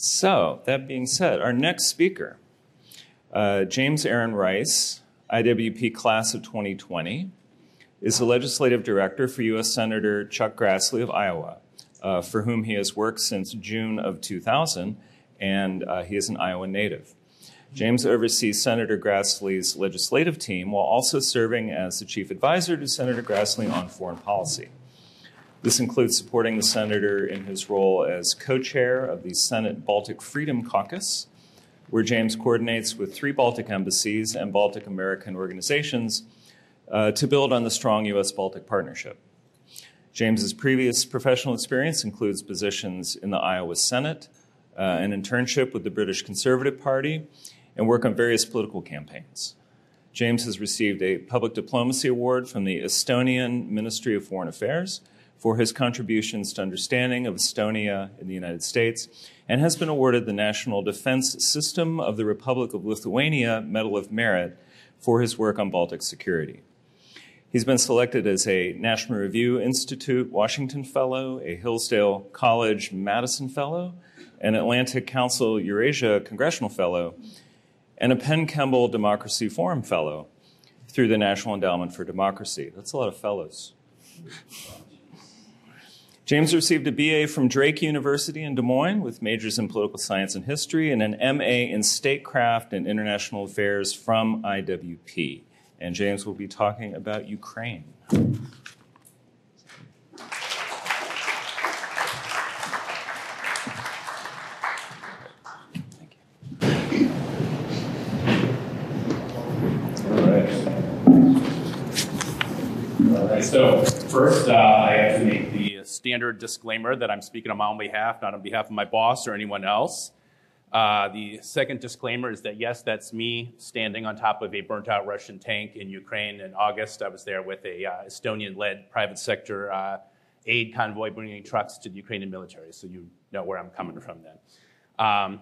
So, that being said, our next speaker, uh, James Aaron Rice, IWP Class of 2020, is the legislative director for U.S. Senator Chuck Grassley of Iowa, uh, for whom he has worked since June of 2000, and uh, he is an Iowa native. James oversees Senator Grassley's legislative team while also serving as the chief advisor to Senator Grassley on foreign policy. This includes supporting the senator in his role as co chair of the Senate Baltic Freedom Caucus, where James coordinates with three Baltic embassies and Baltic American organizations uh, to build on the strong U.S. Baltic partnership. James's previous professional experience includes positions in the Iowa Senate, uh, an internship with the British Conservative Party, and work on various political campaigns. James has received a Public Diplomacy Award from the Estonian Ministry of Foreign Affairs for his contributions to understanding of Estonia in the United States and has been awarded the National Defense System of the Republic of Lithuania Medal of Merit for his work on Baltic security. He's been selected as a National Review Institute Washington Fellow, a Hillsdale College Madison Fellow, an Atlantic Council Eurasia Congressional Fellow, and a Penn Kemble Democracy Forum Fellow through the National Endowment for Democracy. That's a lot of fellows. James received a BA from Drake University in Des Moines with majors in political science and history and an MA in statecraft and international affairs from IWP and James will be talking about Ukraine. Thank you. All right. All right. So first, uh, I have to make standard disclaimer that I'm speaking on my own behalf, not on behalf of my boss or anyone else. Uh, the second disclaimer is that yes, that's me standing on top of a burnt out Russian tank in Ukraine in August. I was there with a uh, Estonian led private sector uh, aid convoy bringing trucks to the Ukrainian military, so you know where I'm coming from then. Um,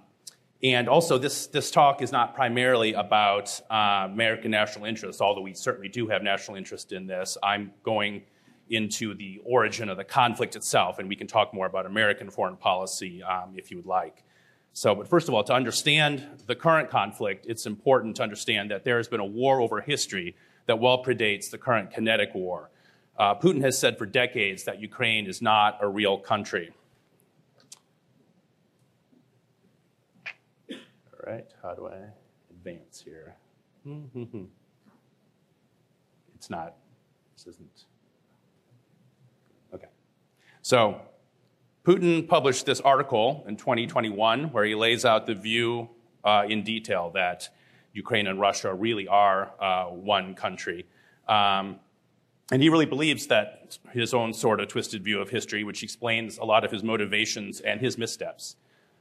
and also, this, this talk is not primarily about uh, American national interests, although we certainly do have national interest in this. I'm going into the origin of the conflict itself, and we can talk more about American foreign policy um, if you would like. So, but first of all, to understand the current conflict, it's important to understand that there has been a war over history that well predates the current kinetic war. Uh, Putin has said for decades that Ukraine is not a real country. All right, how do I advance here? it's not, this isn't. So, Putin published this article in 2021 where he lays out the view uh, in detail that Ukraine and Russia really are uh, one country. Um, and he really believes that his own sort of twisted view of history, which explains a lot of his motivations and his missteps.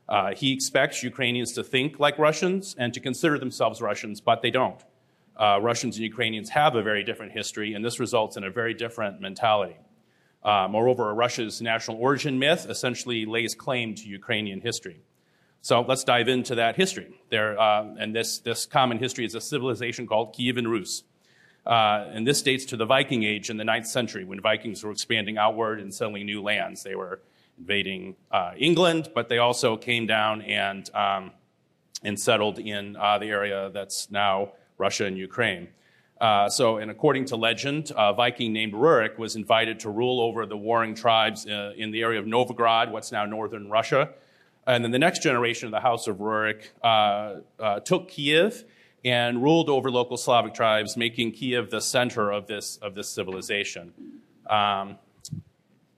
Uh, he expects Ukrainians to think like Russians and to consider themselves Russians, but they don't. Uh, Russians and Ukrainians have a very different history, and this results in a very different mentality. Uh, moreover, Russia's national origin myth essentially lays claim to Ukrainian history. So let's dive into that history. There, uh, and this, this common history is a civilization called Kievan Rus. Uh, and this dates to the Viking Age in the 9th century when Vikings were expanding outward and settling new lands. They were invading uh, England, but they also came down and, um, and settled in uh, the area that's now Russia and Ukraine. Uh, so, and according to legend, a Viking named Rurik was invited to rule over the warring tribes uh, in the area of Novgorod, what's now northern Russia. And then the next generation of the House of Rurik uh, uh, took Kiev and ruled over local Slavic tribes, making Kiev the center of this, of this civilization. Um,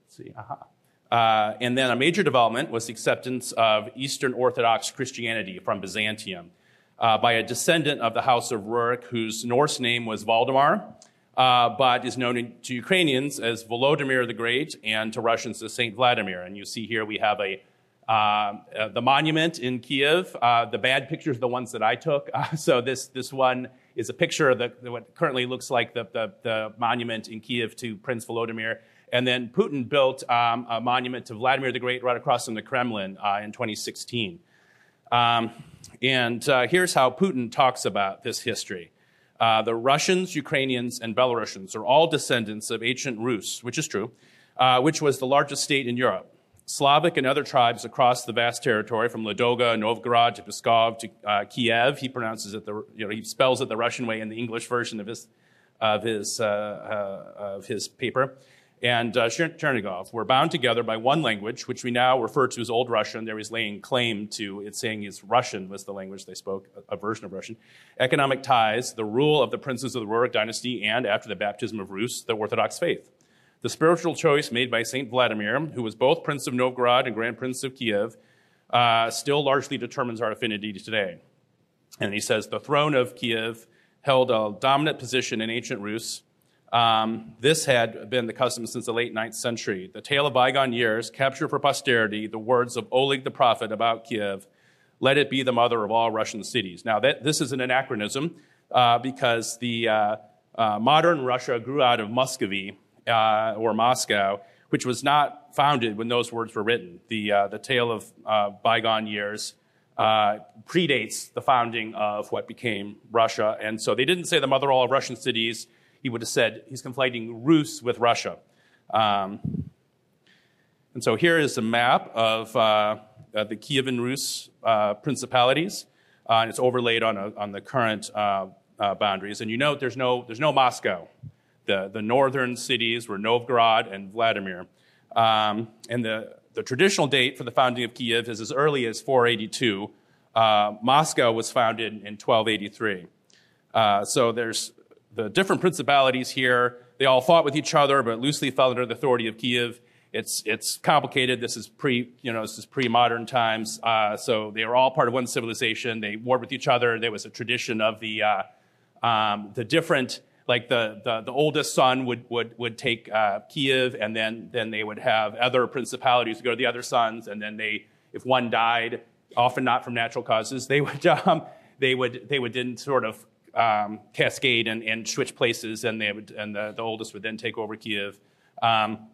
see, aha. Uh, and then a major development was the acceptance of Eastern Orthodox Christianity from Byzantium uh, by a descendant of the House of Rurik, whose Norse name was Valdemar, uh, but is known to Ukrainians as Volodymyr the Great and to Russians as Saint Vladimir. And you see here we have a uh, uh the monument in Kiev. Uh, the bad pictures are the ones that I took. so this this one is a picture of the, what currently looks like the, the, the monument in Kiev to Prince Volodymyr. And then Putin built um, a monument to Vladimir the Great right across from the Kremlin uh, in 2016. Um, and uh, here's how Putin talks about this history. Uh, the Russians, Ukrainians, and Belarusians are all descendants of ancient Rus, which is true, uh, which was the largest state in Europe. Slavic and other tribes across the vast territory, from Ladoga, Novgorod to Pskov to uh, Kiev. He pronounces it the, you know, he spells it the Russian way in the English version of his, of his, uh, uh, of his paper. And uh, Chernigov were bound together by one language, which we now refer to as Old Russian. There is laying claim to it saying is Russian was the language they spoke, a, a version of Russian. Economic ties, the rule of the princes of the Rurik dynasty, and after the baptism of Rus, the Orthodox faith. The spiritual choice made by Saint Vladimir, who was both Prince of Novgorod and Grand Prince of Kiev, uh, still largely determines our affinity today. And he says the throne of Kiev held a dominant position in ancient Rus. Um, this had been the custom since the late 9th century. The tale of bygone years capture for posterity the words of Oleg the prophet about Kiev let it be the mother of all Russian cities. Now, that, this is an anachronism uh, because the uh, uh, modern Russia grew out of Muscovy uh, or Moscow, which was not founded when those words were written. The, uh, the tale of uh, bygone years uh, predates the founding of what became Russia. And so they didn't say the mother of all Russian cities. He would have said he's conflating Rus with Russia. Um, and so here is a map of uh, the Kievan Rus uh, principalities. and it's overlaid on, a, on the current boundaries. And you note there's no, there's no Moscow the, the northern cities were Novgorod and Vladimir. Um, and the, the traditional date for the founding of Kiev is as early as 482. Uh, Moscow was founded in 1283. Uh, so there's the different principalities here. They all fought with each other, but loosely fell under the authority of Kiev. It's it's complicated. This is pre you know this is pre modern times. Uh, so they were all part of one civilization. They warred with each other. There was a tradition of the uh, um, the different like the, the, the, oldest son would, would, would take uh, Kiev, and then, then they would have other principalities go to the other sons, and then they, if one died, often not from natural causes, they would, um, they would, they would then sort of um, cascade and, and switch places, and, they would, and the, the oldest would then take over Kiev. Um,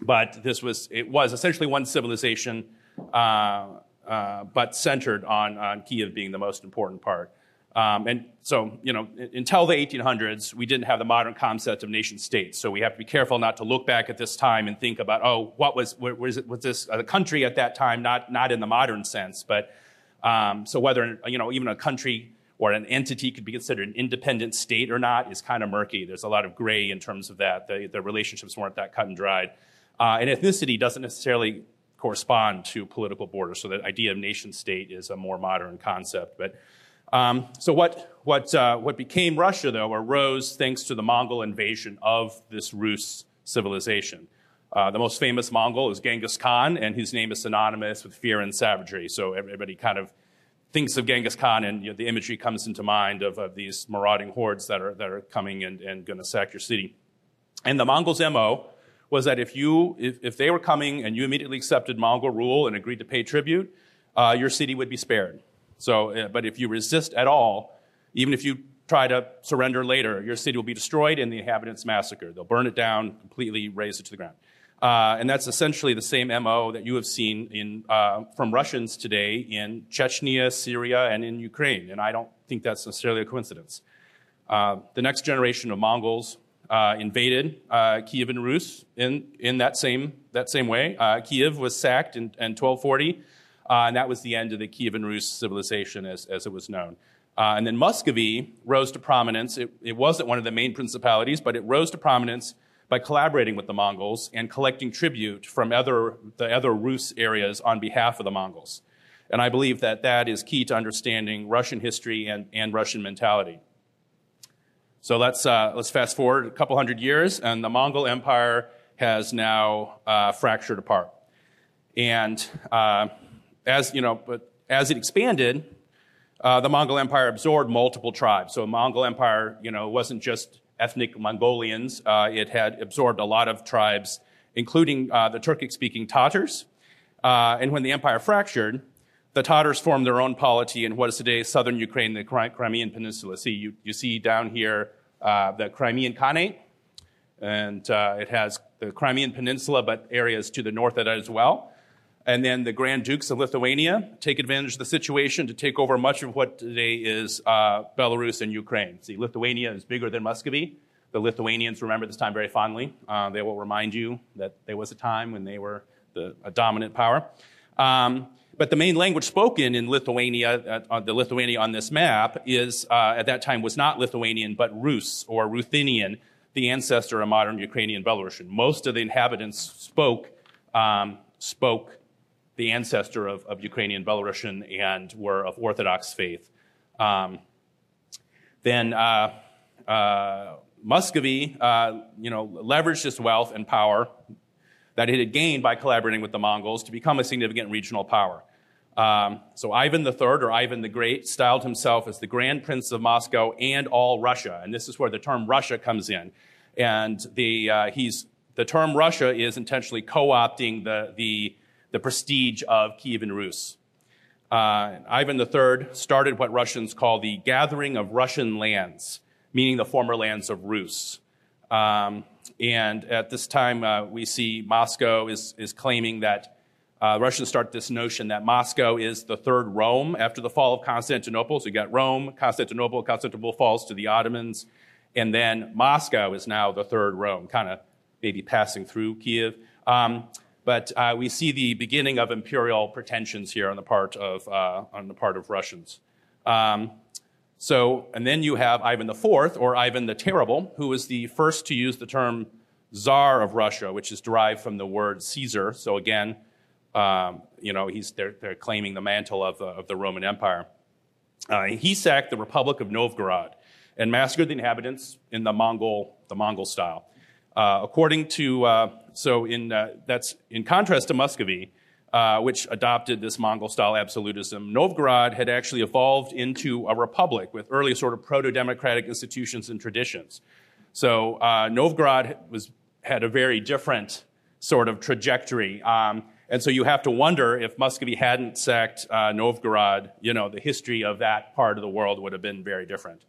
but this was, it was essentially one civilization, uh, uh, but centered on, on Kiev being the most important part. Um, and so, you know, until the 1800s, we didn't have the modern concept of nation states. So we have to be careful not to look back at this time and think about, oh, what was, was, it, was this a country at that time? Not, not in the modern sense, but um, so whether, you know, even a country or an entity could be considered an independent state or not is kind of murky. There's a lot of gray in terms of that. The, the relationships weren't that cut and dried. Uh, and ethnicity doesn't necessarily correspond to political borders. So the idea of nation state is a more modern concept. But um, so what, what, uh, what became Russia, though, arose thanks to the Mongol invasion of this Rus civilization. Uh, the most famous Mongol is Genghis Khan, and his name is synonymous with fear and savagery. So everybody kind of thinks of Genghis Khan, and you know, the imagery comes into mind of, of these marauding hordes that are, that are coming and, and going to sack your city. And the Mongols' MO was that if, you, if, if they were coming and you immediately accepted Mongol rule and agreed to pay tribute, uh, your city would be spared. So, uh, but if you resist at all, even if you try to surrender later, your city will be destroyed and the inhabitants massacred. They'll burn it down, completely raze it to the ground. Uh, and that's essentially the same MO that you have seen in, uh, from Russians today in Chechnya, Syria, and in Ukraine. And I don't think that's necessarily a coincidence. Uh, the next generation of Mongols uh, invaded uh, Kiev and Rus in, in that, same, that same way. Kiev was sacked in, in 1240. Uh, and that was the end of the Kiev and Rus civilization as, as it was known. Uh, and then Muscovy rose to prominence. It, it, wasn't one of the main principalities, but it rose to prominence by collaborating with the Mongols and collecting tribute from other, the other Rus areas on behalf of the Mongols. And I believe that that is key to understanding Russian history and, and Russian mentality. So let's, uh, let's fast forward a couple hundred years, and the Mongol Empire has now uh, fractured apart. And uh, as you know, but as it expanded, uh, the Mongol Empire absorbed multiple tribes. So Mongol Empire, you know, wasn't just ethnic Mongolians. Uh, it had absorbed a lot of tribes, including uh, the Turkic-speaking Tatars. Uh, and when the empire fractured, the Tatars formed their own polity in what is today southern Ukraine, the Crimean Peninsula. See, you, you see down here uh, the Crimean Khanate, and uh, it has the Crimean Peninsula, but areas to the north of that as well. And then the Grand Dukes of Lithuania take advantage of the situation to take over much of what today is uh, Belarus and Ukraine. See, Lithuania is bigger than Muscovy. The Lithuanians remember this time very fondly. Uh, they will remind you that there was a time when they were the a dominant power. Um, but the main language spoken in Lithuania, uh, the Lithuania on this map, is uh, at that time was not Lithuanian but Rus or Ruthenian, the ancestor of modern Ukrainian Belarusian. Most of the inhabitants spoke um, spoke the ancestor of, of, Ukrainian Belarusian and were of Orthodox faith. Um, then uh, uh, Muscovy, uh, you know, leveraged its wealth and power that it had gained by collaborating with the Mongols to become a significant regional power. Um, so Ivan III, or Ivan the Great, styled himself as the Grand Prince of Moscow and all Russia, and this is where the term Russia comes in. And the uh, he's the term Russia is intentionally co-opting the the, the prestige of Kievan Rus. Uh, Ivan III started what Russians call the gathering of Russian lands, meaning the former lands of Rus. Um, and at this time, uh, we see Moscow is, is claiming that uh, Russians start this notion that Moscow is the third Rome after the fall of Constantinople. So you got Rome, Constantinople, Constantinople falls to the Ottomans, and then Moscow is now the third Rome, kind of maybe passing through Kiev. Um, but uh, we see the beginning of imperial pretensions here on the part of uh, on the part of Russians. Um, so, and then you have Ivan IV, or Ivan the Terrible, who was the first to use the term Tsar of Russia, which is derived from the word Caesar. So again, um, you know, he's, they're, they're, claiming the mantle of the, of the Roman Empire. Uh, he sacked the Republic of Novgorod and massacred the inhabitants in the Mongol, the Mongol style. Uh, according to, uh, so in, uh, that's in contrast to Muscovy, uh, which adopted this Mongol style absolutism. Novgorod had actually evolved into a republic with early sort of proto democratic institutions and traditions. So uh, Novgorod was, had a very different sort of trajectory. Um, and so you have to wonder if Muscovy hadn't sacked uh, Novgorod, you know, the history of that part of the world would have been very different.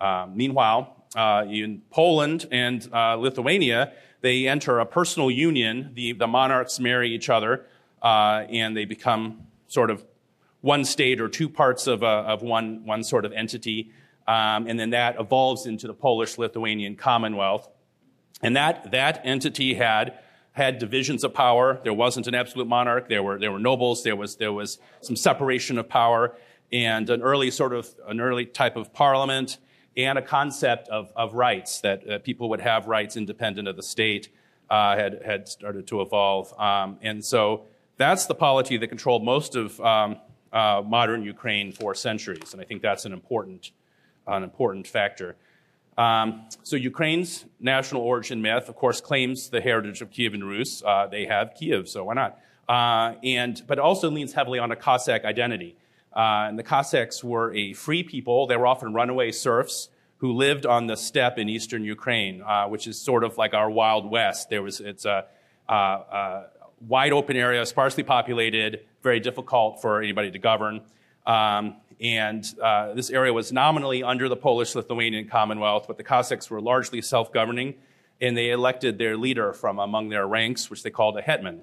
Um, meanwhile, uh, in Poland and uh, Lithuania, they enter a personal union. The, the monarchs marry each other uh, and they become sort of one state or two parts of, a, of one, one sort of entity. Um, and then that evolves into the Polish Lithuanian Commonwealth. And that, that entity had, had divisions of power. There wasn't an absolute monarch. There were, there were nobles. There was, there was some separation of power and an early sort of, an early type of parliament and a concept of, of rights that uh, people would have rights independent of the state uh, had, had started to evolve. Um, and so that's the polity that controlled most of um, uh, modern Ukraine for centuries, and I think that's an important, an important factor. Um, so Ukraine's national origin myth, of course, claims the heritage of Kievan Rus. Uh, they have Kiev, so why not? Uh, and but also leans heavily on a Cossack identity. Uh, and the Cossacks were a free people. They were often runaway serfs who lived on the steppe in eastern Ukraine, uh, which is sort of like our Wild West. There was it's a uh, wide open area, sparsely populated, very difficult for anybody to govern. Um, and uh, this area was nominally under the Polish Lithuanian Commonwealth, but the Cossacks were largely self governing, and they elected their leader from among their ranks, which they called a hetman.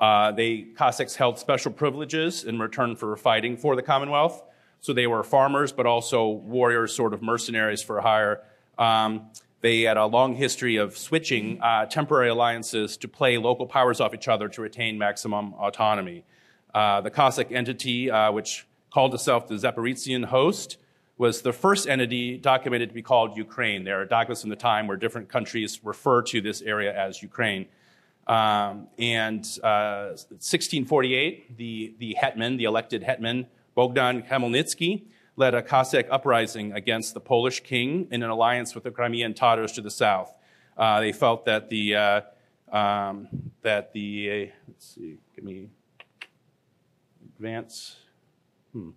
Uh, they Cossacks held special privileges in return for fighting for the Commonwealth. So they were farmers, but also warriors, sort of mercenaries for hire. Um, they had a long history of switching uh, temporary alliances to play local powers off each other to retain maximum autonomy. Uh, the Cossack entity, uh, which called itself the Zaporizhian host, was the first entity documented to be called Ukraine. There are documents from the time where different countries refer to this area as Ukraine. Um, and 1648, uh, the, the hetman, the elected hetman, Bogdan Khmelnytsky, led a Cossack uprising against the Polish king in an alliance with the Crimean Tatars to the south. Uh, they felt that the uh, um, that the let's see, give me advance. Hmm.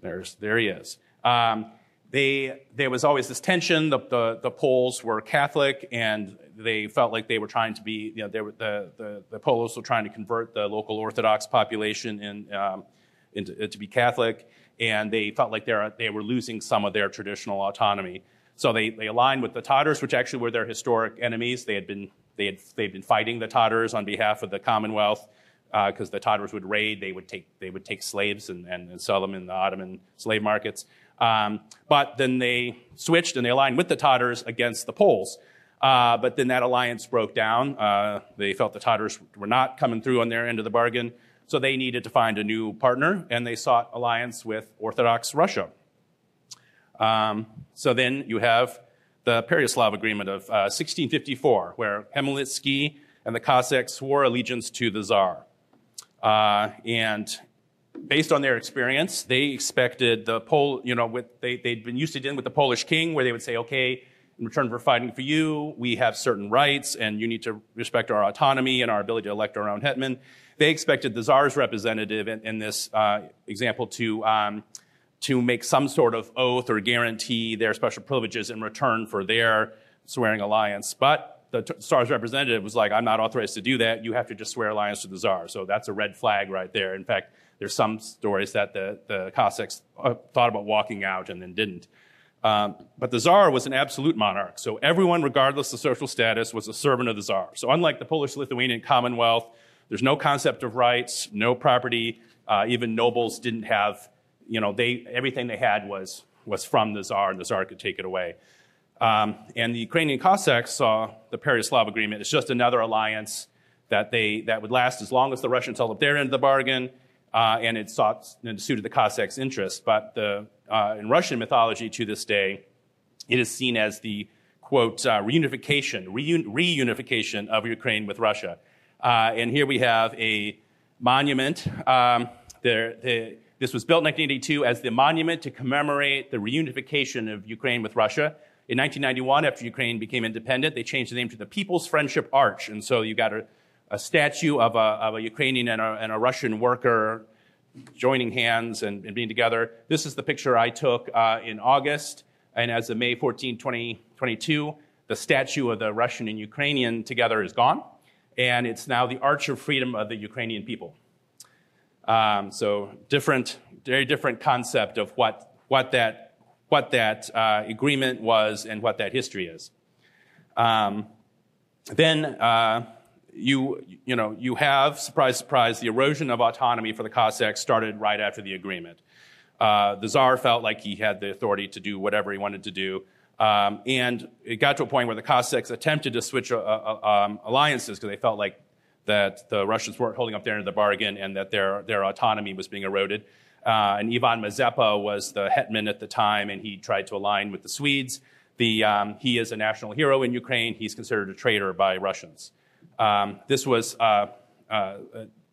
There's there he is. Um, they, there was always this tension. The, the, the, Poles were Catholic, and they felt like they were trying to be, you know, they were, the, the, the Poles were trying to convert the local Orthodox population in, um, into, to be Catholic, and they felt like they were losing some of their traditional autonomy. So they, they aligned with the Tatars, which actually were their historic enemies. They had been, they had, they'd been fighting the Tatars on behalf of the Commonwealth because uh, the Tatars would raid, they would take, they would take slaves and, and, and sell them in the Ottoman slave markets. Um, but then they switched and they aligned with the Tatars against the Poles. Uh, but then that alliance broke down. Uh, they felt the Tatars were not coming through on their end of the bargain, so they needed to find a new partner, and they sought alliance with Orthodox Russia. Um, so then you have the Pereyaslav Agreement of uh, 1654, where Khmelnytsky and the Cossacks swore allegiance to the Tsar. Uh, and based on their experience, they expected the Pol, you know, with, they, they'd been used to dealing with the Polish king, where they would say, okay, in return for fighting for you, we have certain rights, and you need to respect our autonomy and our ability to elect our own hetman. They expected the Tsar's representative in, in this uh, example to, um, to make some sort of oath or guarantee their special privileges in return for their swearing alliance. But the Tsar's representative was like, I'm not authorized to do that. You have to just swear alliance to the Tsar. So that's a red flag right there. In fact, there's some stories that the, the Cossacks uh, thought about walking out and then didn't. Um, but the Tsar was an absolute monarch. So everyone, regardless of social status, was a servant of the Tsar. So unlike the Polish Lithuanian Commonwealth, there's no concept of rights, no property. Uh, even nobles didn't have, you know, they, everything they had was, was from the Tsar, and the Tsar could take it away. Um, and the Ukrainian Cossacks saw the Pereyaslav Agreement as just another alliance that, they, that would last as long as the Russians held up their end of the bargain, uh, and it sought and suited the Cossacks' interests. But the, uh, in Russian mythology to this day, it is seen as the quote uh, reunification, reun- reunification of Ukraine with Russia. Uh, and here we have a monument. Um, there, the, this was built in 1982 as the monument to commemorate the reunification of Ukraine with Russia. In 1991, after Ukraine became independent, they changed the name to the People's Friendship Arch. And so you got a, a statue of a, of a Ukrainian and a, and a, Russian worker joining hands and, and, being together. This is the picture I took uh, in August. And as of May 14, 2022, the statue of the Russian and Ukrainian together is gone. And it's now the Arch of Freedom of the Ukrainian people. Um, so different, very different concept of what, what that what that uh, agreement was and what that history is. Um, then uh, you, you, know, you have, surprise, surprise, the erosion of autonomy for the Cossacks started right after the agreement. Uh, the Tsar felt like he had the authority to do whatever he wanted to do. Um, and it got to a point where the Cossacks attempted to switch uh, uh, um, alliances because they felt like that the Russians weren't holding up their end of the bargain and that their, their autonomy was being eroded. Uh, and Ivan Mazepa was the hetman at the time, and he tried to align with the Swedes. The, um, he is a national hero in Ukraine. He's considered a traitor by Russians. Um, this was, uh, uh,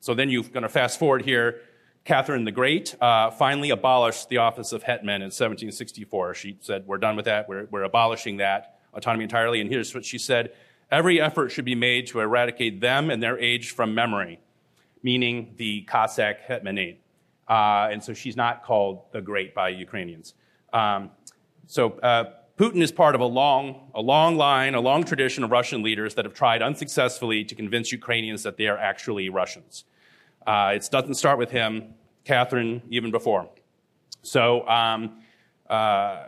so then you're going to fast forward here. Catherine the Great uh, finally abolished the office of hetman in 1764. She said, We're done with that. We're, we're abolishing that autonomy entirely. And here's what she said Every effort should be made to eradicate them and their age from memory, meaning the Cossack hetmanate. Uh, and so she's not called the Great by Ukrainians. Um, so uh, Putin is part of a long, a long line, a long tradition of Russian leaders that have tried unsuccessfully to convince Ukrainians that they are actually Russians. Uh, it doesn't start with him, Catherine, even before. So um, uh,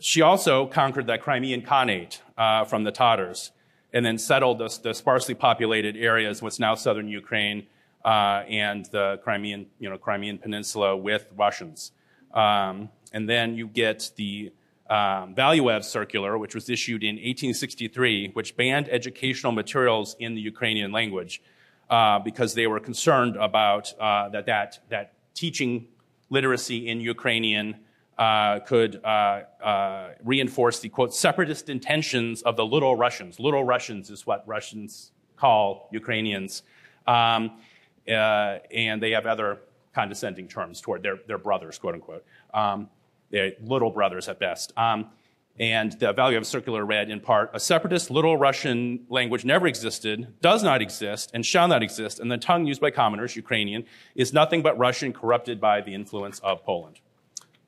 she also conquered the Crimean Khanate uh, from the Tatars and then settled the, the sparsely populated areas, what's now southern Ukraine, uh, and the Crimean, you know, Crimean Peninsula with Russians. Um, and then you get the um, Valuev Circular, which was issued in 1863, which banned educational materials in the Ukrainian language uh, because they were concerned about uh, that, that, that teaching literacy in Ukrainian uh, could uh, uh, reinforce the quote separatist intentions of the little Russians. Little Russians is what Russians call Ukrainians. Um, uh, and they have other condescending terms toward their, their brothers, quote unquote. Um, they're little brothers at best. Um, and the Valuev Circular read in part a separatist little Russian language never existed, does not exist, and shall not exist, and the tongue used by commoners, Ukrainian, is nothing but Russian corrupted by the influence of Poland.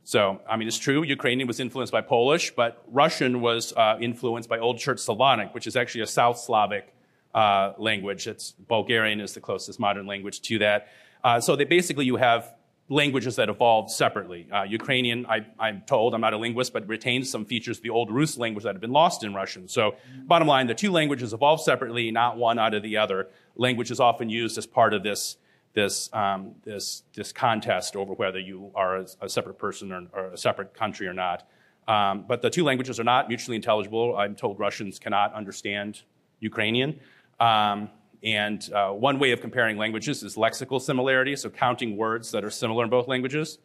So, I mean, it's true, Ukrainian was influenced by Polish, but Russian was uh, influenced by Old Church Slavonic, which is actually a South Slavic uh, language. It's Bulgarian is the closest modern language to that. Uh, so they basically you have languages that evolved separately. Uh, Ukrainian, I, am told, I'm not a linguist, but retains some features of the old Rus language that have been lost in Russian. So, bottom line, the two languages evolved separately, not one out of the other. Language is often used as part of this this um, this this contest over whether you are a, a separate person or, or, a separate country or not. Um, but the two languages are not mutually intelligible. I'm told Russians cannot understand Ukrainian. Um, and uh, one way of comparing languages is lexical similarity, so counting words that are similar in both languages.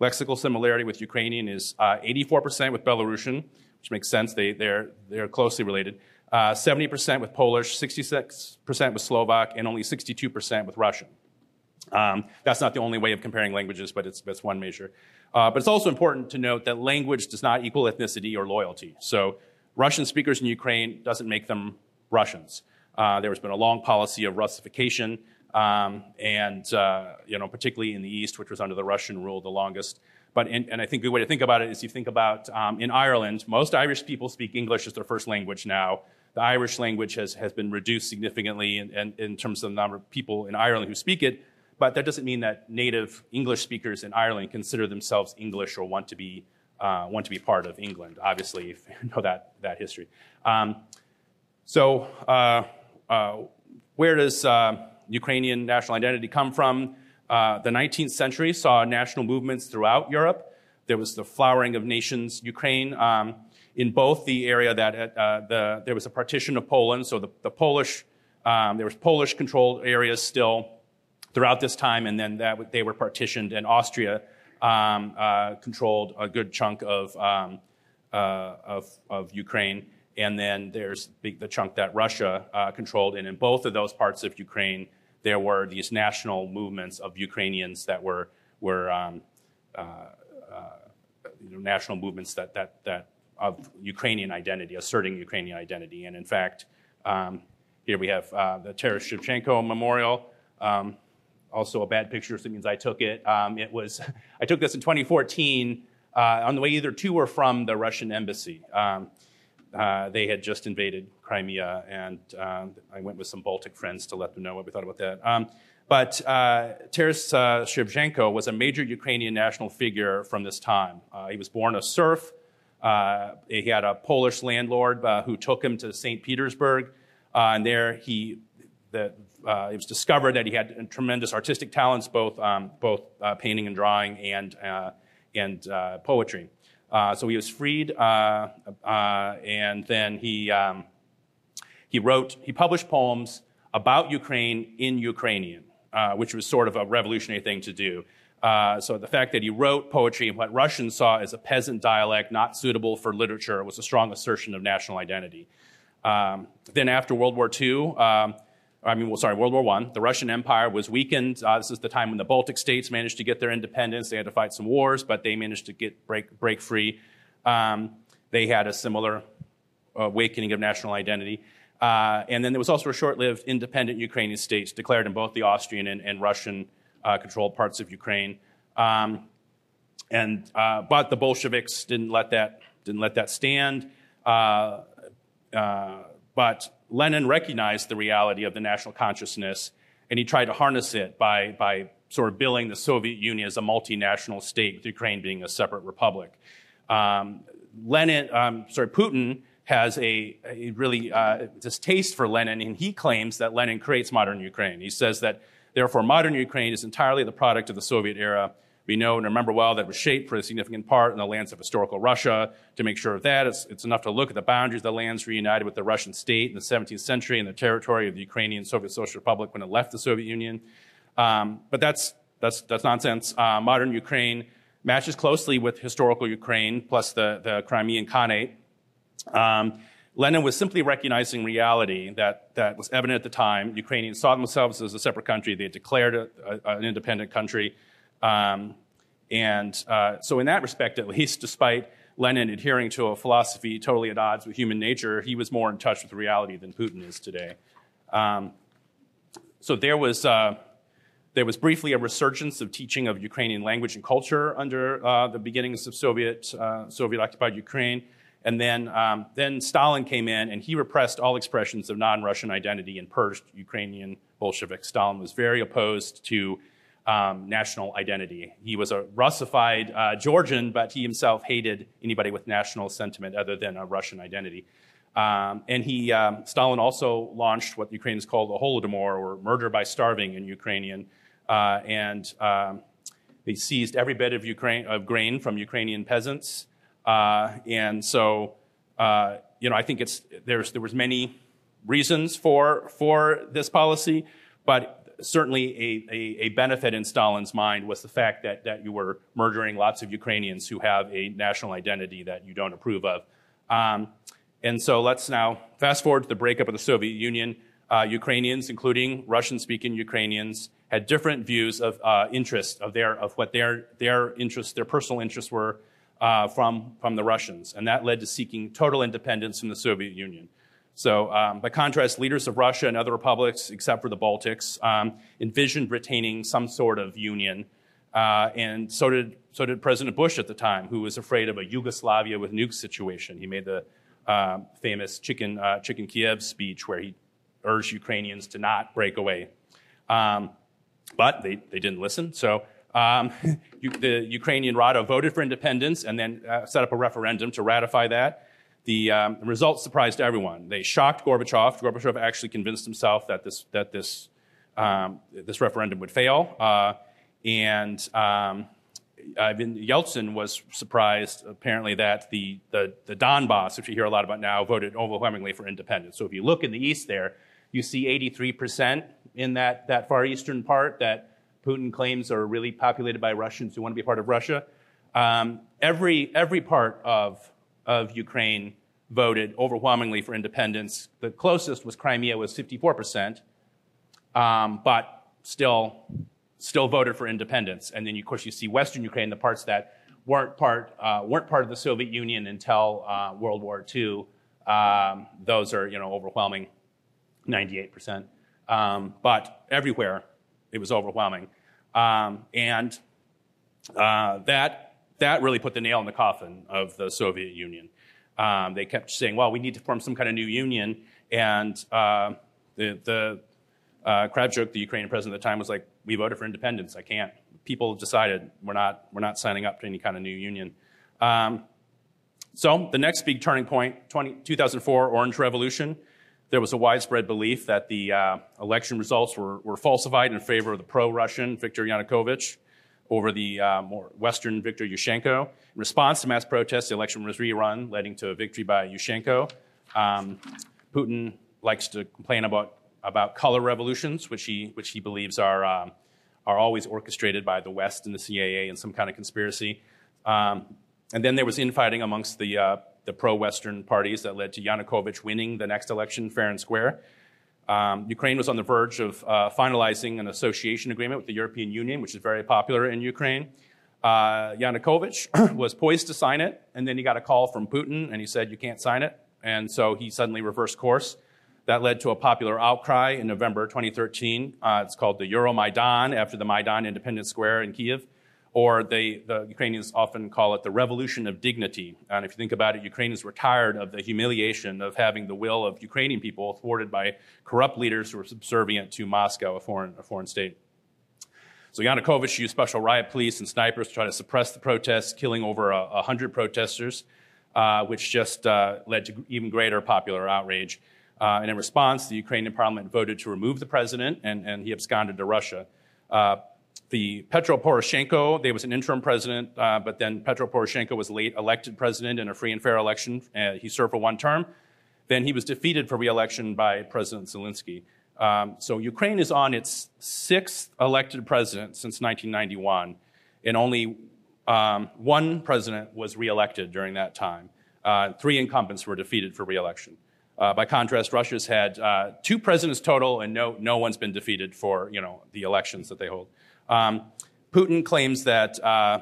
Lexical similarity with Ukrainian is uh, 84% with Belarusian, which makes sense, they, they're, they're closely related. Uh, 70% with Polish, 66% with Slovak, and only 62% with Russian. Um, that's not the only way of comparing languages, but it's, that's one measure. Uh, but it's also important to note that language does not equal ethnicity or loyalty. So Russian speakers in Ukraine doesn't make them Russians. Uh, there has been a long policy of Russification, um, and uh, you know, particularly in the East, which was under the Russian rule the longest. But in, and I think the way to think about it is you think about um, in Ireland, most Irish people speak English as their first language now. The Irish language has, has been reduced significantly in, in, in terms of the number of people in Ireland who speak it, but that doesn't mean that native English speakers in Ireland consider themselves English or want to be, uh, want to be part of England, obviously, if you know that, that history. Um, so, uh, where does uh, Ukrainian national identity come from? Uh, the 19th century saw national movements throughout Europe. There was the flowering of nations. Ukraine, um, in both the area that uh, the, there was a partition of Poland, so the, the Polish, um, there was Polish-controlled areas still throughout this time, and then that they were partitioned, and Austria um, uh, controlled a good chunk of, um, uh, of, of Ukraine and then there's the, chunk that Russia uh, controlled. And in both of those parts of Ukraine, there were these national movements of Ukrainians that were were um, uh, uh, you know, national movements that that that of Ukrainian identity, asserting Ukrainian identity. And in fact, um, here we have uh, the Taras Shevchenko Memorial. Um, also a bad picture, so it means I took it. Um, it was I took this in 2014 uh, on the way either to or from the Russian embassy. Um, uh, they had just invaded Crimea, and uh, I went with some Baltic friends to let them know what we thought about that. Um, but uh, Taras uh, Shevchenko was a major Ukrainian national figure from this time. Uh, he was born a serf. Uh, he had a Polish landlord uh, who took him to St. Petersburg, and there he the, it was discovered that he had tremendous artistic talents, both um, both painting and drawing and and poetry. Uh, so he was freed, uh, uh, and then he, um, he wrote, he published poems about Ukraine in Ukrainian, uh, which was sort of a revolutionary thing to do. Uh, so the fact that he wrote poetry in what Russians saw as a peasant dialect not suitable for literature was a strong assertion of national identity. Um, then after World War II, um, I mean, well, sorry, World War I, the Russian Empire was weakened. Uh, this is the time when the Baltic states managed to get their independence. They had to fight some wars, but they managed to get break, break free. Um, they had a similar awakening of national identity. Uh, and then there was also a short-lived independent Ukrainian states declared in both the Austrian and, and Russian-controlled uh, parts of Ukraine. Um, and uh, but the Bolsheviks didn't let that didn't let that stand. Uh, uh, but Lenin recognized the reality of the national consciousness and he tried to harness it by, by sort of billing the Soviet Union as a multinational state, with Ukraine being a separate republic. Um, Lenin, um, sorry, Putin has a, a really uh, distaste for Lenin, and he claims that Lenin creates modern Ukraine. He says that, therefore, modern Ukraine is entirely the product of the Soviet era we know and remember well that it was shaped for a significant part in the lands of historical Russia. To make sure of that, it's, it's enough to look at the boundaries of the lands reunited with the Russian state in the 17th century and the territory of the Ukrainian Soviet Social Republic when it left the Soviet Union. Um, but that's, that's, that's nonsense. Uh, modern Ukraine matches closely with historical Ukraine plus the, the Crimean Khanate. Um, Lenin was simply recognizing reality that, that was evident at the time. Ukrainians saw themselves as a separate country. They had declared a, a, an independent country. Um, and uh, so, in that respect, at least, despite Lenin adhering to a philosophy totally at odds with human nature, he was more in touch with reality than Putin is today. Um, so there was uh, there was briefly a resurgence of teaching of Ukrainian language and culture under uh, the beginnings of Soviet uh, Soviet occupied Ukraine, and then um, then Stalin came in and he repressed all expressions of non-Russian identity and purged Ukrainian Bolsheviks. Stalin was very opposed to um, national identity. He was a Russified uh, Georgian, but he himself hated anybody with national sentiment other than a Russian identity. Um, and he, um, Stalin also launched what Ukrainians call the Holodomor, or murder by starving in Ukrainian. Uh, and um, they seized every bit of, Ukraine, of grain from Ukrainian peasants. Uh, and so, uh, you know, I think it's, there's, there was many reasons for, for this policy, but certainly a, a, a, benefit in Stalin's mind was the fact that, that you were murdering lots of Ukrainians who have a national identity that you don't approve of. Um, and so let's now fast forward to the breakup of the Soviet Union. Uh, Ukrainians, including Russian-speaking Ukrainians, had different views of uh, interest of their of what their their interests, their personal interests were uh, from from the Russians, and that led to seeking total independence from the Soviet Union. So, um, by contrast, leaders of Russia and other republics, except for the Baltics, um, envisioned retaining some sort of union. Uh, and so did, so did President Bush at the time, who was afraid of a Yugoslavia with nukes situation. He made the uh, famous chicken, uh, chicken Kiev speech where he urged Ukrainians to not break away. Um, but they, they didn't listen. So um, the Ukrainian Rada voted for independence and then uh, set up a referendum to ratify that. The um, results surprised everyone. They shocked Gorbachev. Gorbachev actually convinced himself that this, that this, um, this referendum would fail. Uh, and um, Ivan Yeltsin was surprised, apparently, that the, the, the Donbass, which you hear a lot about now, voted overwhelmingly for independence. So if you look in the east there, you see 83% in that, that far eastern part that Putin claims are really populated by Russians who want to be part of Russia. Um, every, every part of of Ukraine voted overwhelmingly for independence. The closest was Crimea, was 54%, um, but still, still voted for independence. And then, of course, you see Western Ukraine, the parts that weren't part, uh, weren't part of the Soviet Union until uh, World War II. Um, those are, you know, overwhelming, 98%. Um, but everywhere, it was overwhelming. Um, and uh, that that really put the nail in the coffin of the Soviet Union. Um, they kept saying, well, we need to form some kind of new union. And uh, the, the uh, Kravchuk, the Ukrainian president at the time, was like, we voted for independence. I can't. People have decided we're not, we're not signing up to any kind of new union. Um, so the next big turning point, 20, 2004 Orange Revolution, there was a widespread belief that the uh, election results were, were falsified in favor of the pro-Russian Viktor Yanukovych over the uh, more Western Viktor Yushchenko. In response to mass protests, the election was rerun, leading to a victory by Yushchenko. Um, Putin likes to complain about, about color revolutions, which he, which he believes are, um, are always orchestrated by the West and the CIA and some kind of conspiracy. Um, and then there was infighting amongst the, uh, the pro Western parties that led to Yanukovych winning the next election fair and square. Um, Ukraine was on the verge of uh, finalizing an association agreement with the European Union, which is very popular in Ukraine. Uh, Yanukovych was poised to sign it, and then he got a call from Putin, and he said, You can't sign it. And so he suddenly reversed course. That led to a popular outcry in November 2013. Uh, it's called the Euromaidan, after the Maidan Independence Square in Kiev or they, the Ukrainians often call it the revolution of dignity. And if you think about it, Ukrainians were tired of the humiliation of having the will of Ukrainian people thwarted by corrupt leaders who were subservient to Moscow, a foreign, a foreign state. So Yanukovych used special riot police and snipers to try to suppress the protests, killing over a, 100 protesters, uh, which just uh, led to even greater popular outrage. Uh, and in response, the Ukrainian parliament voted to remove the president, and, and he absconded to Russia. The Petro Poroshenko, there was an interim president, uh, but then Petro Poroshenko was late elected president in a free and fair election. Uh, he served for one term. Then he was defeated for reelection by President Zelensky. Um, so Ukraine is on its sixth elected president since 1991, and only um, one president was reelected during that time. Uh, three incumbents were defeated for reelection. Uh, by contrast, Russia's had uh, two presidents total, and no, no one's been defeated for you know the elections that they hold. Um, Putin claims that uh,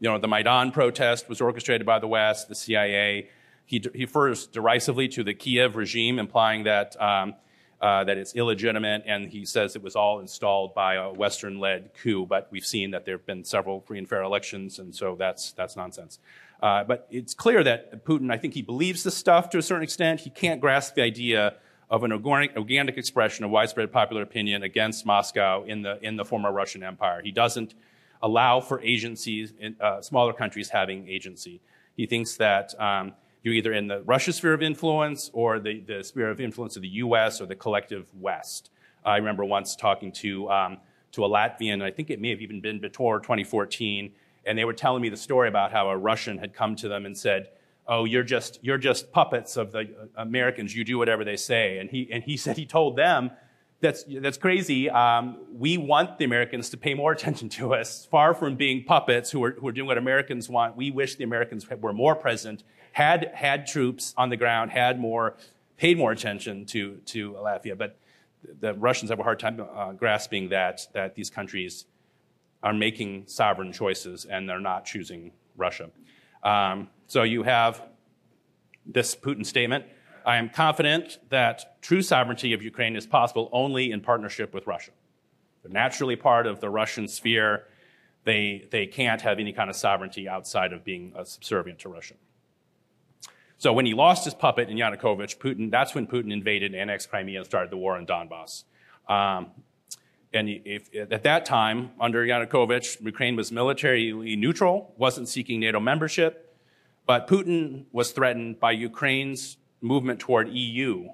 you know the Maidan protest was orchestrated by the West, the CIA. He, he refers derisively to the Kiev regime, implying that um, uh, that it's illegitimate, and he says it was all installed by a Western-led coup. But we've seen that there have been several free and fair elections, and so that's that's nonsense. Uh, but it's clear that Putin, I think, he believes this stuff to a certain extent. He can't grasp the idea of an organic, organic expression of widespread popular opinion against Moscow in the, in the former Russian Empire. He doesn't allow for agencies, in, uh, smaller countries having agency. He thinks that um, you're either in the Russia sphere of influence or the, the sphere of influence of the US or the collective West. I remember once talking to, um, to a Latvian, I think it may have even been before 2014, and they were telling me the story about how a Russian had come to them and said, "Oh, you're just you're just puppets of the Americans. You do whatever they say." And he and he said he told them, "That's that's crazy. Um, we want the Americans to pay more attention to us. Far from being puppets who are who are doing what Americans want, we wish the Americans were more present, had had troops on the ground, had more, paid more attention to to Latvia, but." The Russians have a hard time uh, grasping that that these countries are making sovereign choices and they're not choosing Russia. Um, so you have this Putin statement. I am confident that true sovereignty of Ukraine is possible only in partnership with Russia. They're naturally part of the Russian sphere. They, they can't have any kind of sovereignty outside of being subservient to Russia. So when he lost his puppet in Yanukovych, Putin, that's when Putin invaded, annexed Crimea, and started the war in Donbass. Um, and if, at that time, under Yanukovych, Ukraine was militarily neutral, wasn't seeking NATO membership, but Putin was threatened by Ukraine's movement toward EU,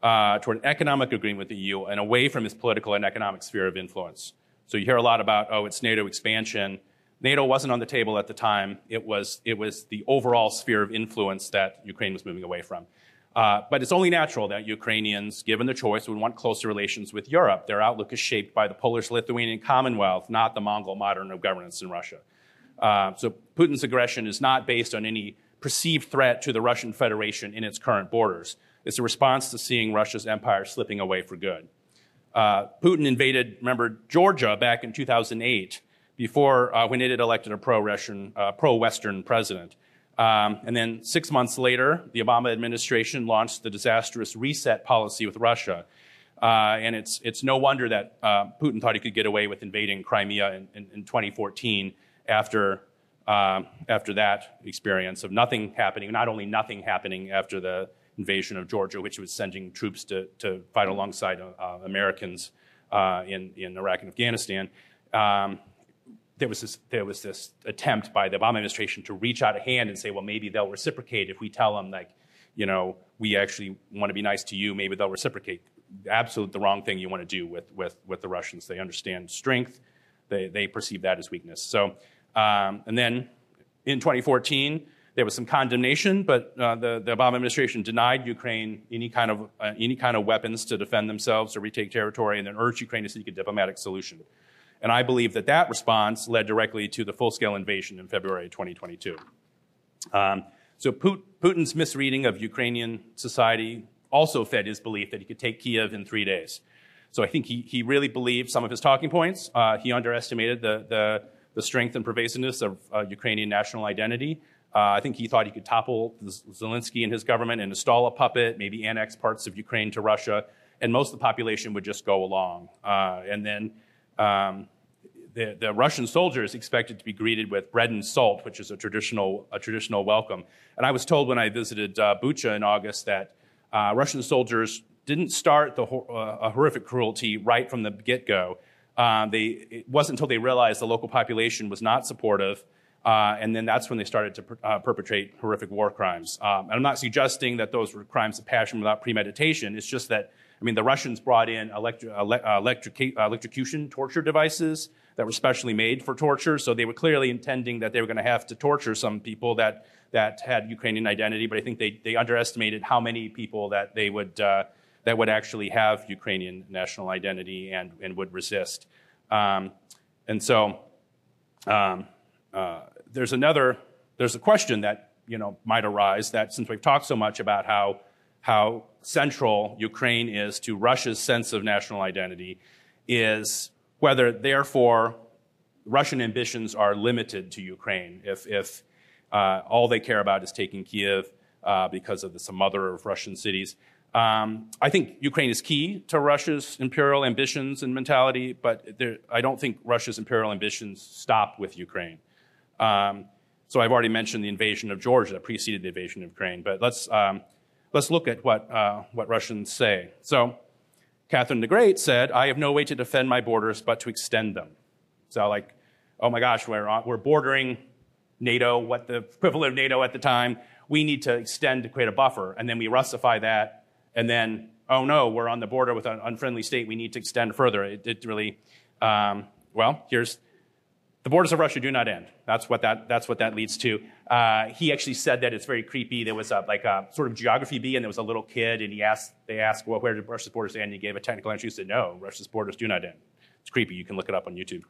uh, toward an economic agreement with the EU, and away from his political and economic sphere of influence. So you hear a lot about, oh, it's NATO expansion. NATO wasn't on the table at the time. It was, it was the overall sphere of influence that Ukraine was moving away from. Uh, but it's only natural that Ukrainians, given the choice, would want closer relations with Europe. Their outlook is shaped by the Polish Lithuanian Commonwealth, not the Mongol modern of governance in Russia. Uh, so Putin's aggression is not based on any perceived threat to the Russian Federation in its current borders. It's a response to seeing Russia's empire slipping away for good. Uh, Putin invaded, remember, Georgia back in 2008, before uh, when it had elected a pro-Russian, uh, pro-Western president. Um, and then six months later, the Obama administration launched the disastrous reset policy with Russia. Uh, and it's, it's no wonder that uh, Putin thought he could get away with invading Crimea in, in, in 2014 after, uh, after that experience of nothing happening, not only nothing happening after the invasion of Georgia, which was sending troops to, to fight alongside uh, Americans uh, in, in Iraq and Afghanistan. Um, there was this there was this attempt by the Obama administration to reach out a hand and say, well, maybe they'll reciprocate if we tell them like, you know, we actually want to be nice to you. Maybe they'll reciprocate. Absolutely the wrong thing you want to do with with with the Russians. They understand strength. They they perceive that as weakness. So um, and then in 2014 there was some condemnation, but uh, the, the Obama administration denied Ukraine any kind of uh, any kind of weapons to defend themselves or retake territory, and then urged Ukraine to seek a diplomatic solution. And I believe that that response led directly to the full scale invasion in February 2022. Um, so Putin's misreading of Ukrainian society also fed his belief that he could take Kiev in three days. So I think he, he really believed some of his talking points. Uh, he underestimated the, the, the, strength and pervasiveness of uh, Ukrainian national identity. Uh, I think he thought he could topple Zelensky and his government and install a puppet, maybe annex parts of Ukraine to Russia, and most of the population would just go along. Uh, and then um, the, the, Russian soldiers expected to be greeted with bread and salt, which is a traditional, a traditional welcome. And I was told when I visited uh, Bucha in August that uh, Russian soldiers didn't start the uh, horrific cruelty right from the get go. Uh, they, it wasn't until they realized the local population was not supportive, uh, and then that's when they started to per, uh, perpetrate horrific war crimes. Um, and I'm not suggesting that those were crimes of passion without premeditation. It's just that I mean, the Russians brought in electri- electric- electrocution torture devices that were specially made for torture. So they were clearly intending that they were going to have to torture some people that, that had Ukrainian identity. But I think they, they underestimated how many people that they would, uh, that would actually have Ukrainian national identity and, and would resist. Um, and so um, uh, there's another, there's a question that, you know, might arise that since we've talked so much about how how central Ukraine is to Russia's sense of national identity is whether, therefore, Russian ambitions are limited to Ukraine. If, if uh, all they care about is taking Kiev uh, because of the, some other of Russian cities. Um, I think Ukraine is key to Russia's imperial ambitions and mentality, but there, I don't think Russia's imperial ambitions stop with Ukraine. Um, so I've already mentioned the invasion of Georgia that preceded the invasion of Ukraine, but let's um, let's look at what, uh, what Russians say. So, Catherine the Great said, I have no way to defend my borders but to extend them. So, like, oh my gosh, we're, on, we're bordering NATO, what the equivalent of NATO at the time. We need to extend to create a buffer. And then we Russify that. And then, oh no, we're on the border with an unfriendly state. We need to extend further. It, it really, um, well, here's the borders of Russia do not end. That's what that, that's what that leads to. Uh, he actually said that it's very creepy. There was a, like a sort of geography bee, and there was a little kid, and he asked, they asked, well, where did Russia's borders end? And he gave a technical answer. He said, no, Russia's borders do not end. It's creepy. You can look it up on YouTube.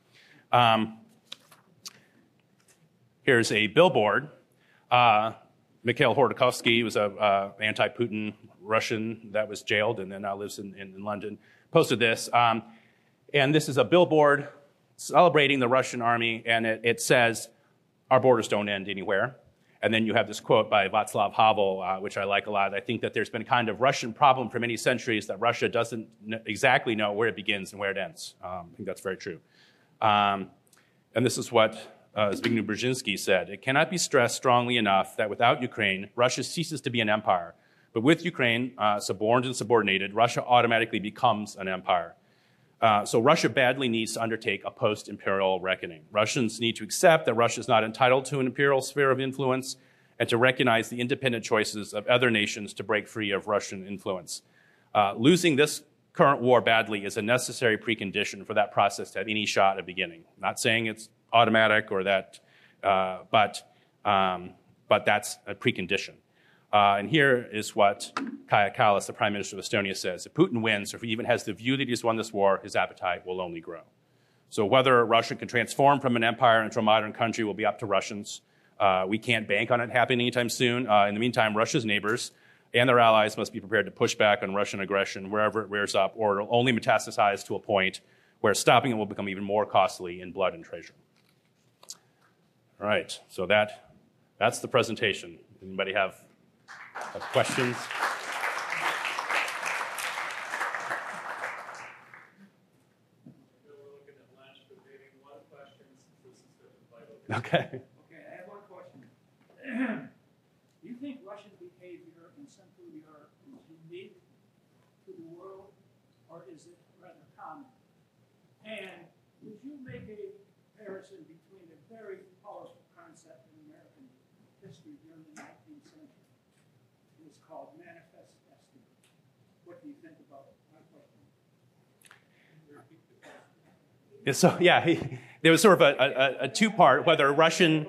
Um, here's a billboard. Uh, Mikhail Khodorkovsky was an uh, anti-Putin Russian that was jailed and then now lives in, in, in London. Posted this. Um, and this is a billboard celebrating the Russian army, and it, it, says, Our borders don't end anywhere. And then you have this quote by Václav Havel, uh, which I like a lot. I think that there's been a kind of Russian problem for many centuries that Russia doesn't exactly know where it begins and where it ends. Um, I think that's very true. Um, and this is what uh, Zbigniew Brzezinski said It cannot be stressed strongly enough that without Ukraine, Russia ceases to be an empire. But with Ukraine, uh, suborned and subordinated, Russia automatically becomes an empire. Uh, so Russia badly needs to undertake a post-imperial reckoning. Russians need to accept that Russia is not entitled to an imperial sphere of influence and to recognize the independent choices of other nations to break free of Russian influence. Uh, losing this current war badly is a necessary precondition for that process to have any shot at beginning. Not saying it's automatic or that, uh, but, um, but that's a precondition. Uh, and here is what Kaja Kallas, the Prime Minister of Estonia, says. If Putin wins, or if he even has the view that he's won this war, his appetite will only grow. So whether Russia can transform from an empire into a modern country will be up to Russians. Uh, we can't bank on it happening anytime soon. Uh, in the meantime, Russia's neighbors and their allies must be prepared to push back on Russian aggression wherever it rears up, or it'll only metastasize to a point where stopping it will become even more costly in blood and treasure. All right, so that, that's the presentation. Anybody have questions? Okay. Okay, I have one question. Do you think Russian behavior in Central Europe is unique to the world, or is it rather common? And would you make a comparison between a very powerful concept in American history during the 19th century is called manifest destiny. What do you think about? So yeah, he, there was sort of a, a, a two-part whether Russian,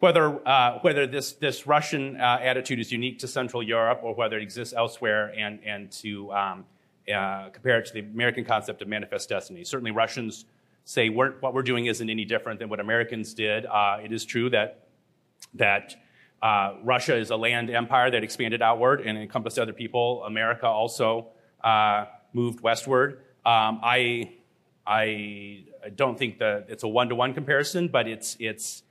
whether uh, whether this this Russian uh, attitude is unique to Central Europe or whether it exists elsewhere, and and to um, uh, compare it to the American concept of manifest destiny. Certainly, Russians say we're, what we're doing isn't any different than what Americans did. Uh, it is true that that uh, Russia is a land empire that expanded outward and encompassed other people. America also uh, moved westward. Um, I, I don't think that it's a one-to-one comparison, but it's, it's,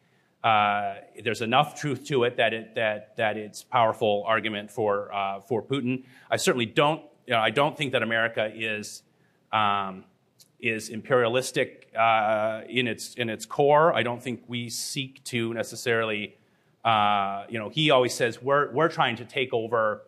uh, there's enough truth to it that, it that, that it's powerful argument for, uh, for Putin. I certainly don't, you know, I don't think that America is, um, is imperialistic uh, in, its, in its core. I don't think we seek to necessarily uh, you know, he always says we're, we're trying to take over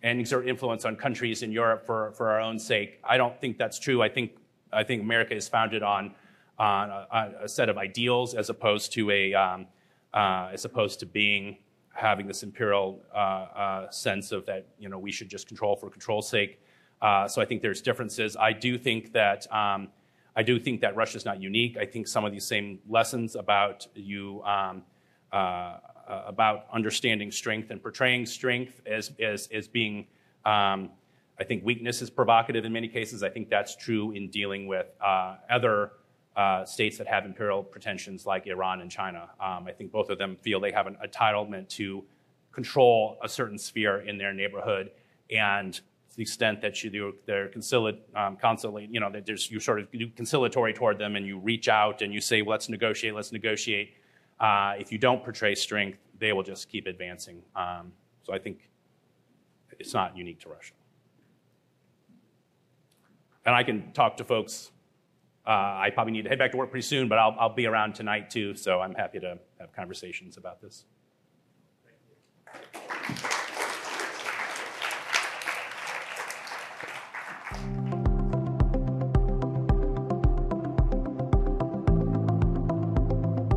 and exert influence on countries in Europe for, for our own sake. I don't think that's true. I think, I think America is founded on, on a, a set of ideals as opposed to a, um, uh, as opposed to being having this imperial uh, uh, sense of that you know we should just control for control's sake. Uh, so I think there's differences. I do think that um, I do think that Russia's not unique. I think some of these same lessons about you um, uh, uh, about understanding strength and portraying strength as, as, as being, um, I think weakness is provocative in many cases. I think that's true in dealing with uh, other uh, states that have imperial pretensions like Iran and China. Um, I think both of them feel they have an entitlement to control a certain sphere in their neighborhood and to the extent that you, they're conciliate, um, consulate, you know, that there's, you sort of do conciliatory toward them and you reach out and you say, well, let's negotiate, let's negotiate. Uh, if you don't portray strength, they will just keep advancing. Um, so I think it's not unique to Russia. And I can talk to folks. Uh, I probably need to head back to work pretty soon, but I'll, I'll be around tonight too, so I'm happy to have conversations about this.